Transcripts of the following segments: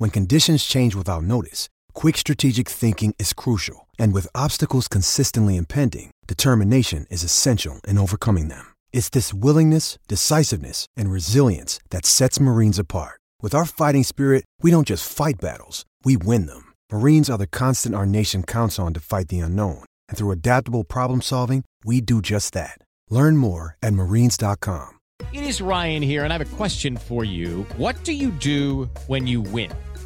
When conditions change without notice, quick strategic thinking is crucial. And with obstacles consistently impending, determination is essential in overcoming them. It's this willingness, decisiveness, and resilience that sets Marines apart. With our fighting spirit, we don't just fight battles, we win them. Marines are the constant our nation counts on to fight the unknown. And through adaptable problem solving, we do just that. Learn more at marines.com. It is Ryan here, and I have a question for you. What do you do when you win?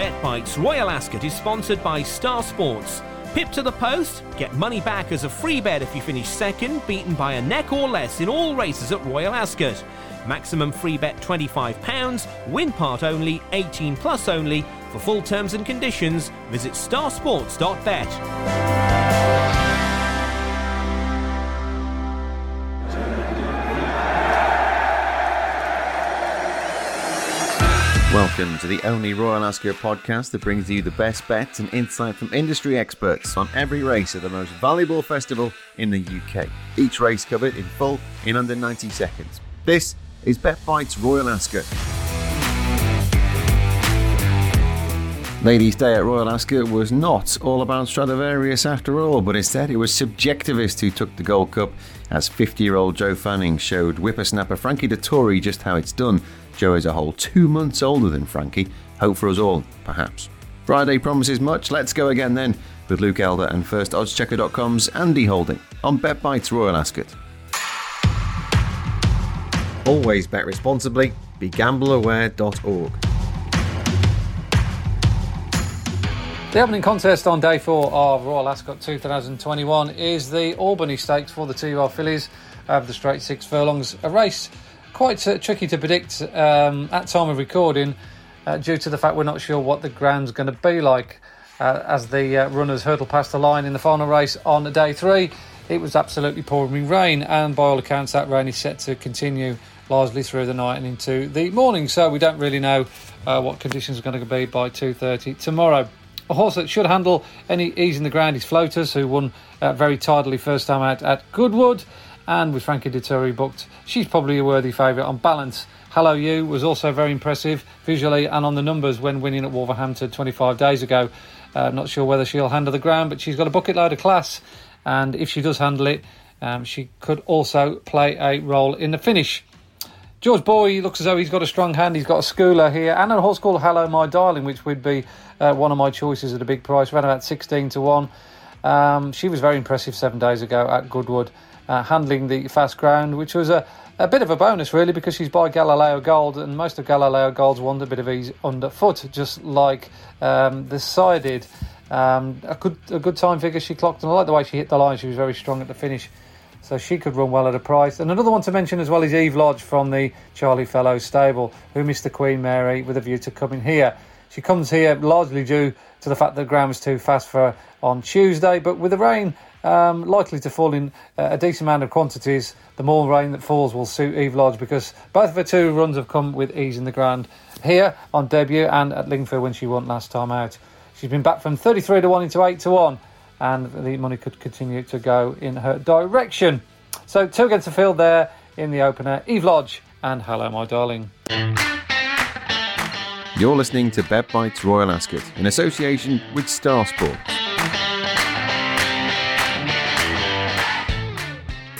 BetBites Royal Ascot is sponsored by Star Sports. Pip to the post, get money back as a free bet if you finish second, beaten by a neck or less in all races at Royal Ascot. Maximum free bet £25, win part only, 18 plus only. For full terms and conditions, visit starsports.bet. Welcome to the only Royal Ascot podcast that brings you the best bets and insight from industry experts on every race at the most valuable festival in the UK. Each race covered in full in under 90 seconds. This is BetBite's Royal Ascot. Ladies' Day at Royal Ascot was not all about Stradivarius after all, but instead it was subjectivist who took the Gold Cup as 50 year old Joe Fanning showed whippersnapper Frankie Dettori just how it's done. Joe is a whole two months older than Frankie. Hope for us all, perhaps. Friday promises much. Let's go again then with Luke Elder and first oddschecker.com's Andy Holding on BetBites Royal Ascot. Always bet responsibly. BeGambleAware.org. The opening contest on day four of Royal Ascot 2021 is the Albany Stakes for the two-year fillies of the straight six furlongs. A race quite uh, tricky to predict um, at time of recording uh, due to the fact we're not sure what the ground's going to be like uh, as the uh, runners hurdle past the line in the final race on day three. It was absolutely pouring rain, and by all accounts, that rain is set to continue largely through the night and into the morning. So we don't really know uh, what conditions are going to be by 2:30 tomorrow. A horse that should handle any ease in the ground is Flotus, who won uh, very tidily first time out at Goodwood. And with Frankie Dettori booked, she's probably a worthy favourite on balance. Hello You was also very impressive visually and on the numbers when winning at Wolverhampton 25 days ago. Uh, not sure whether she'll handle the ground, but she's got a bucket load of class. And if she does handle it, um, she could also play a role in the finish. George Boughey looks as though he's got a strong hand. He's got a schooler here and a horse called Hello My Darling, which would be uh, one of my choices at a big price, around about 16 to 1. Um, she was very impressive seven days ago at Goodwood, uh, handling the fast ground, which was a, a bit of a bonus, really, because she's by Galileo Gold, and most of Galileo Gold's won a bit of ease underfoot, just like um, the. Um, a good a good time figure she clocked, and I like the way she hit the line. She was very strong at the finish, so she could run well at a price. And another one to mention as well is Eve Lodge from the Charlie Fellowes stable, who missed the Queen Mary with a view to coming here. She comes here largely due to the fact that the ground was too fast for her on Tuesday, but with the rain um, likely to fall in uh, a decent amount of quantities, the more rain that falls will suit Eve Lodge because both of her two runs have come with ease in the ground here on debut and at Lingfield when she won last time out. She's been back from 33 to 1 into 8 to 1, and the money could continue to go in her direction. So, two against the field there in the opener Eve Lodge and Hello, My Darling. You're listening to BetBites Royal Ascot in association with Star Sports.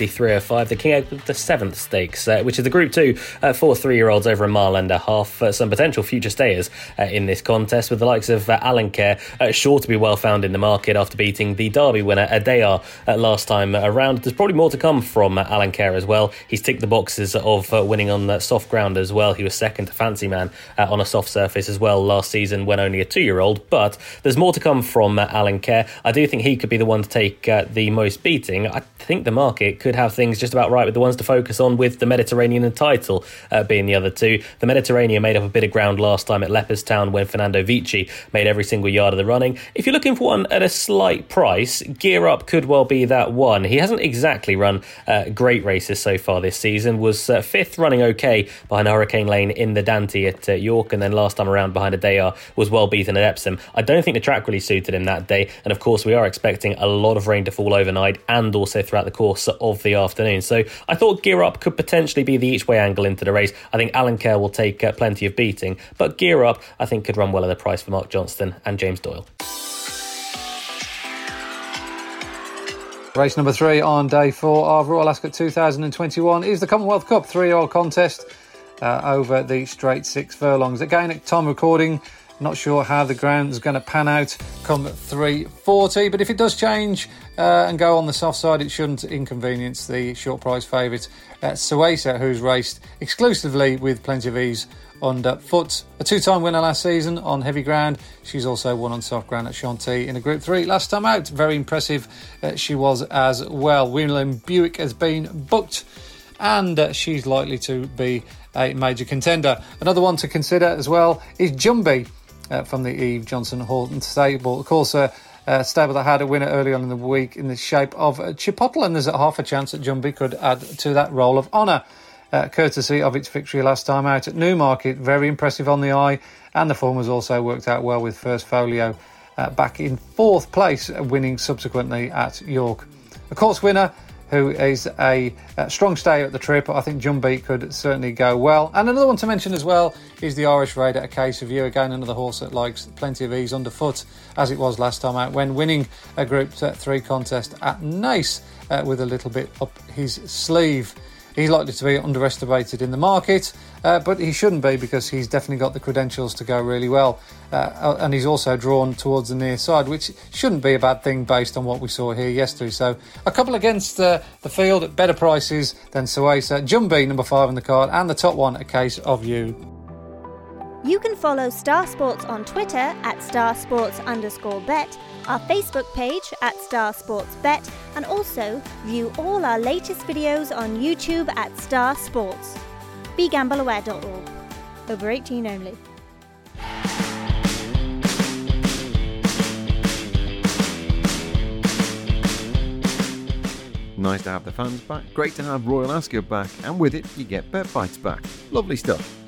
53.05, the King Edward the Seventh Stakes, uh, which is the Group Two uh, for three-year-olds over a mile and a half. Uh, some potential future stayers uh, in this contest, with the likes of uh, Alenquer sure to be well found in the market after beating the Derby winner Adayar last time around. There's probably more to come from Alenquer as well. He's ticked the boxes of winning on soft ground as well. He was second to Fancy Man on a soft surface as well last season when only a two-year-old. But there's more to come from Alenquer. I do think he could be the one to take the most beating. I think the market could have things just about right with the ones to focus on, with the Mediterranean and title uh, being the other two. The Mediterranean made up a bit of ground last time at Leopardstown when Fernando Vici made every single yard of the running. If you're looking for one at a slight price, Gear Up could well be that one. He hasn't exactly run uh, great races so far this season. Was uh, fifth running okay behind Hurricane Lane in the Dante at uh, York, and then last time around behind a Adayar was well beaten at Epsom. I don't think the track really suited him that day, and of course we are expecting a lot of rain to fall overnight and also throughout the course of the afternoon. So I thought Gear Up could potentially be the each way angle into the race. I think Alenquer will take uh, plenty of beating, but Gear Up I think could run well at the price for Mark Johnston and James Doyle. Race number three on day four of Royal Ascot 2021 is the Commonwealth Cup three-year-old contest uh, over the straight six furlongs. Again, at time recording, not sure how the ground is going to pan out come 340, but if it does change uh, and go on the soft side, it shouldn't inconvenience the short price favourite uh, Suesa, who's raced exclusively with plenty of ease underfoot. A two time winner last season on heavy ground. She's also won on soft ground at Chantilly in a Group 3 last time out. Very impressive uh, she was as well. William Buick has been booked and uh, she's likely to be a major contender. Another one to consider as well is Jumby uh, from the Eve Johnson Houghton stable. Of course, uh, uh, stable that had a winner early on in the week in the shape of Chipotle, and there's a half a chance that Jumby could add to that roll of honour. Uh, courtesy of its victory last time out at Newmarket. Very impressive on the eye, and the form has also worked out well with First Folio uh, back in fourth place, winning subsequently at York. A course winner who is a, a strong stay at the trip. I think Jumby could certainly go well. And another one to mention as well is the Irish Raider, a case of you. Again, another horse that likes plenty of ease underfoot, as it was last time out when winning a Group 3 contest at Nice uh, with a little bit up his sleeve. He's likely to be underestimated in the market, uh, but he shouldn't be because he's definitely got the credentials to go really well. Uh, and he's also drawn towards the near side, which shouldn't be a bad thing based on what we saw here yesterday. So a couple against uh, the field at better prices than Suesa. Jumby, number five in the card, and the top one, a case of you. You can follow Star Sports on Twitter at starsports underscore bet our Facebook page at Star Sports Bet, and also view all our latest videos on YouTube at Star Sports. BeGambleAware.org. Over 18 only. Nice to have the fans back, great to have Royal Ascot back, and with it, you get Bet Bites back. Lovely stuff.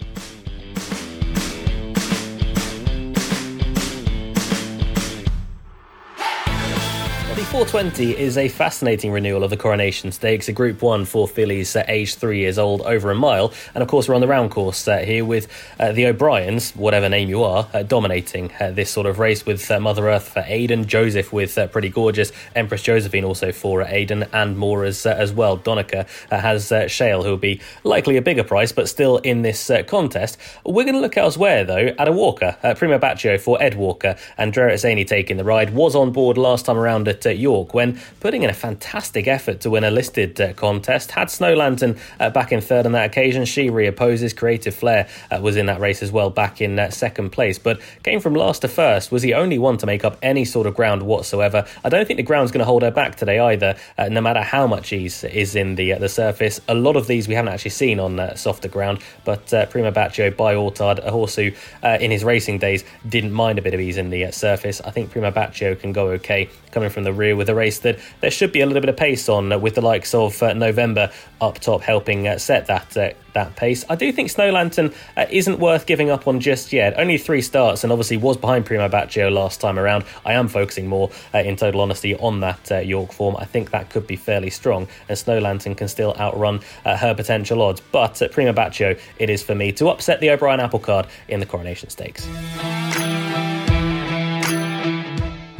420 is a fascinating renewal of the Coronation Stakes, a Group 1 for fillies uh, aged three years old over a mile. And of course, we're on the round course uh, here with uh, the O'Briens, whatever name you are, uh, dominating uh, this sort of race with uh, Mother Earth for Aidan, Joseph with Pretty Gorgeous, Empress Josephine also for Aidan, and more as, as well. Donnacha has Shale, who will be likely a bigger price, but still in this contest. We're going to look elsewhere, though, at a Walker, Primo Bacio for Ed Walker, and Drerit Zaney taking the ride. Was on board last time around at at York when putting in a fantastic effort to win a listed uh, contest. Had Snow Lantern uh, back in third on that occasion. She reopposes. Creative Flair uh, was in that race as well, back in uh, second place, but came from last to first. Was the only one to make up any sort of ground whatsoever. I don't think the ground's going to hold her back today either, uh, no matter how much ease is in the uh, the surface. A lot of these we haven't actually seen on softer ground, but Primo Bacio by Awtaad, a horse who in his racing days didn't mind a bit of ease in the surface. I think Primo Bacio can go okay coming from the rear with a race that there should be a little bit of pace on, uh, with the likes of uh, November up top helping uh, set that uh, that pace. I do think Snow Lantern uh, isn't worth giving up on just yet. Only three starts, and obviously was behind Primo Bacio last time around. I am focusing more, uh, in total honesty, on that York form. I think that could be fairly strong, and Snow Lantern can still outrun her potential odds. But Primo Bacio, it is for me to upset the O'Brien Apple card in the Coronation Stakes.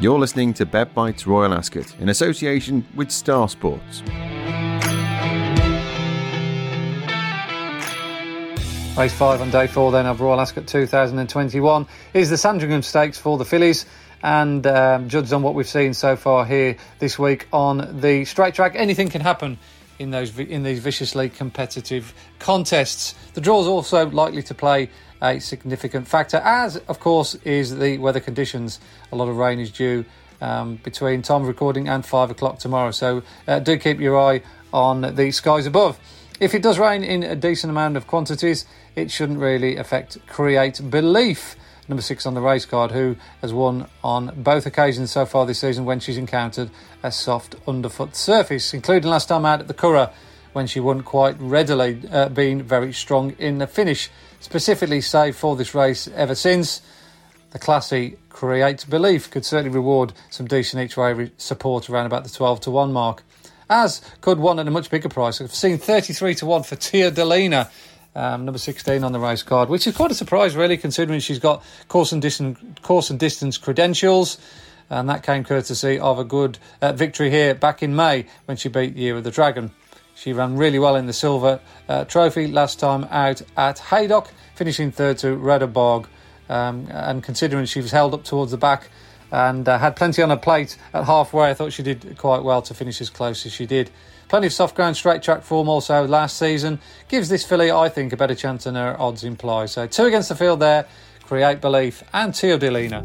You're listening to BetBites Royal Ascot in association with Star Sports. Race 5 on day 4 then of Royal Ascot 2021 is the Sandringham Stakes for the fillies and um, judged on what we've seen so far here this week on the straight track anything can happen in those in these viciously competitive contests the draw is also likely to play a significant factor, as of course is the weather conditions. A lot of rain is due um, between time of recording and five o'clock tomorrow, so uh, do keep your eye on the skies above. If it does rain in a decent amount of quantities, it shouldn't really affect Create Belief number six on the race card, who has won on both occasions so far this season when she's encountered a soft underfoot surface, including last time out at the Curragh when she wouldn't quite readily, uh, being very strong in the finish. Specifically saved for this race ever since. The classy Create Belief could certainly reward some decent each way support around about the 12 to 1 mark. As could one at a much bigger price. I've seen 33 to 1 for Teodelina um, number 16 on the race card, which is quite a surprise, really, considering she's got course and distance, course and distance credentials. And that came courtesy of a good uh, victory here back in May when she beat Year of the Dragon. She ran really well in the silver uh, trophy last time out at Haydock, finishing third to Radeborg. Um, and considering she was held up towards the back and uh, had plenty on her plate at halfway, I thought she did quite well to finish as close as she did. Plenty of soft ground straight track form also last season. Gives this filly, I think, a better chance than her odds imply. So two against the field there, Create Belief and Teodelina.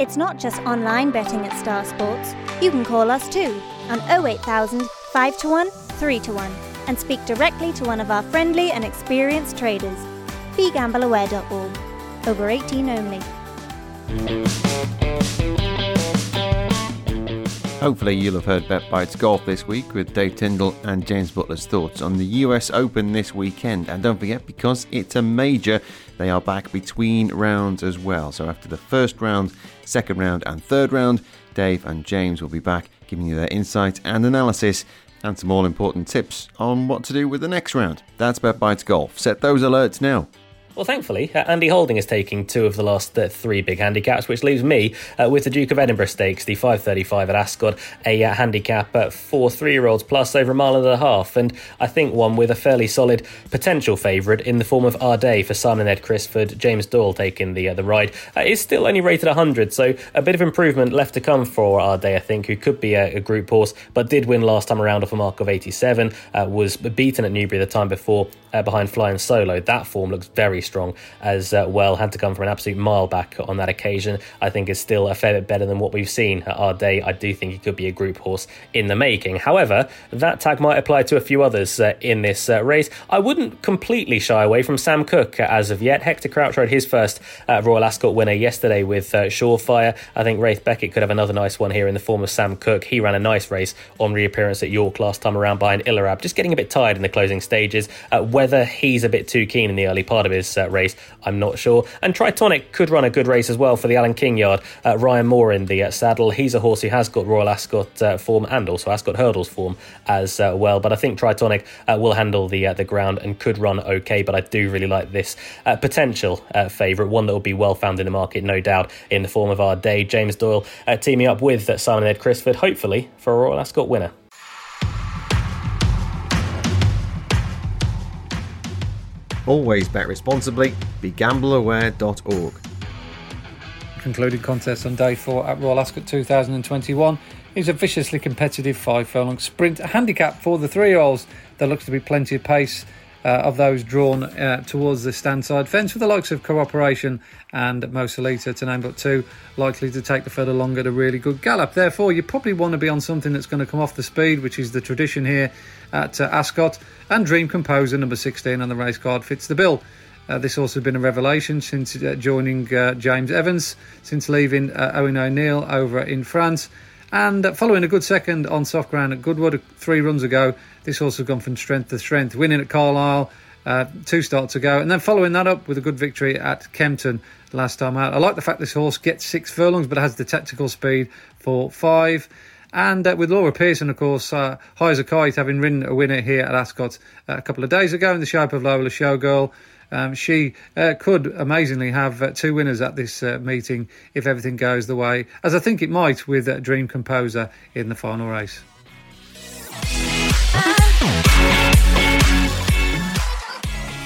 It's not just online betting at Star Sports. You can call us too on 08000 5 to 1 3 to 1 and speak directly to one of our friendly and experienced traders. BeGambleAware.org. Over 18 only. Hopefully, you'll have heard Bet Bites Golf this week with Dave Tyndall and James Butler's thoughts on the US Open this weekend. And don't forget, because it's a major, they are back between rounds as well. So, after the first round, second round, and third round, Dave and James will be back giving you their insight and analysis and some all important tips on what to do with the next round. That's Bet Bites Golf. Set those alerts now. Well, thankfully, uh, Andy Holding is taking two of the last uh, three big handicaps, which leaves me uh, with the Duke of Edinburgh Stakes, the 535 at Ascot, a uh, handicap for three year olds plus over a mile and a half, and I think one with a fairly solid potential favourite in the form of Ardee for Simon Ed Crisford. James Doyle taking the uh, the ride. Uh, is still only rated 100, so a bit of improvement left to come for Ardee, I think, who could be a, a, group horse, but did win last time around off a mark of 87, was beaten at Newbury the time before behind Flying Solo. That form looks very strong as uh, well. Had to come from an absolute mile back on that occasion. I think is still a fair bit better than what we've seen at our day. I do think he could be a group horse in the making. However, that tag might apply to a few others uh, in this uh, race. I wouldn't completely shy away from Sam Cook as of yet. Hector Crouch rode his first uh, Royal Ascot winner yesterday with uh, Surefire. I think Ralph Beckett could have another nice one here in the form of Sam Cook. He ran a nice race on reappearance at York last time around behind Ilarab, just getting a bit tired in the closing stages. Uh, whether he's a bit too keen in the early part of his race, I'm not sure. And Tritonic could run a good race as well for the Alan King yard. Uh, Ryan Moore in the uh, saddle. He's a horse who has got Royal Ascot uh, form and also Ascot Hurdles form as uh, well. But I think Tritonic uh, will handle the uh, the ground and could run okay. But I do really like this potential favourite, one that will be well found in the market, no doubt, in the form of our day. James Doyle teaming up with Simon Ed Crisford, hopefully for a Royal Ascot winner. Always bet responsibly. BeGambleAware.org. Concluded contest on day four at Royal Ascot 2021 is a viciously competitive five furlong sprint handicap for the three year olds. There looks to be plenty of pace of those drawn uh, towards the stand side fence with the likes of Cooperation and Mosolita to name but two, likely to take the further along at a really good gallop. Therefore, you probably want to be on something that's going to come off the speed, which is the tradition here at uh, Ascot. And Dream Composer, number 16 on the race card, fits the bill. Uh, this also has been a revelation since uh, joining uh, James Evans, since leaving uh, Owen O'Neill over in France. And following a good second on soft ground at Goodwood three runs ago, this horse has gone from strength to strength, winning at Carlisle uh, two starts ago, and then following that up with a good victory at Kempton last time out. I like the fact this horse gets six furlongs but has the tactical speed for five. And uh, with Laura Pearson, of course, uh, high as a kite, having ridden a winner here at Ascot uh, a couple of days ago in the shape of Lola Showgirl. Um, she uh, could amazingly have uh, two winners at this uh, meeting if everything goes the way, as I think it might with uh, Dream Composer in the final race.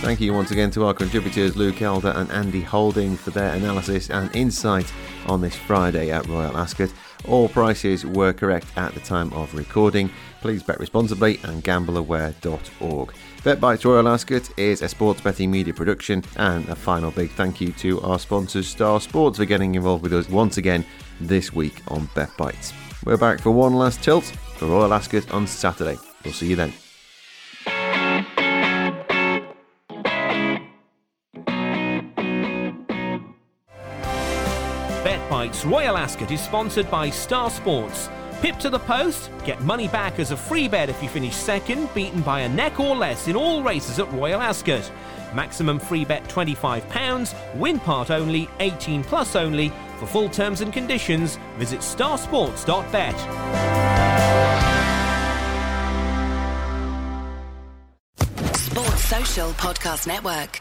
Thank you once again to our contributors Luke Elder and Andy Holding for their analysis and insight on this Friday at Royal Ascot. All prices were correct at the time of recording. Please bet responsibly and gambleaware.org. BetBites Royal Ascot is a sports betting media production, and a final big thank you to our sponsors Star Sports for getting involved with us once again this week on BetBites. We're back for one last tilt for Royal Ascot on Saturday. We'll see you then. BetBites Royal Ascot is sponsored by Star Sports. Pip to the post, get money back as a free bet if you finish second, beaten by a neck or less in all races at Royal Ascot. Maximum free bet £25, win part only, 18 plus only. For full terms and conditions, visit starsports.bet. Sports Social Podcast Network.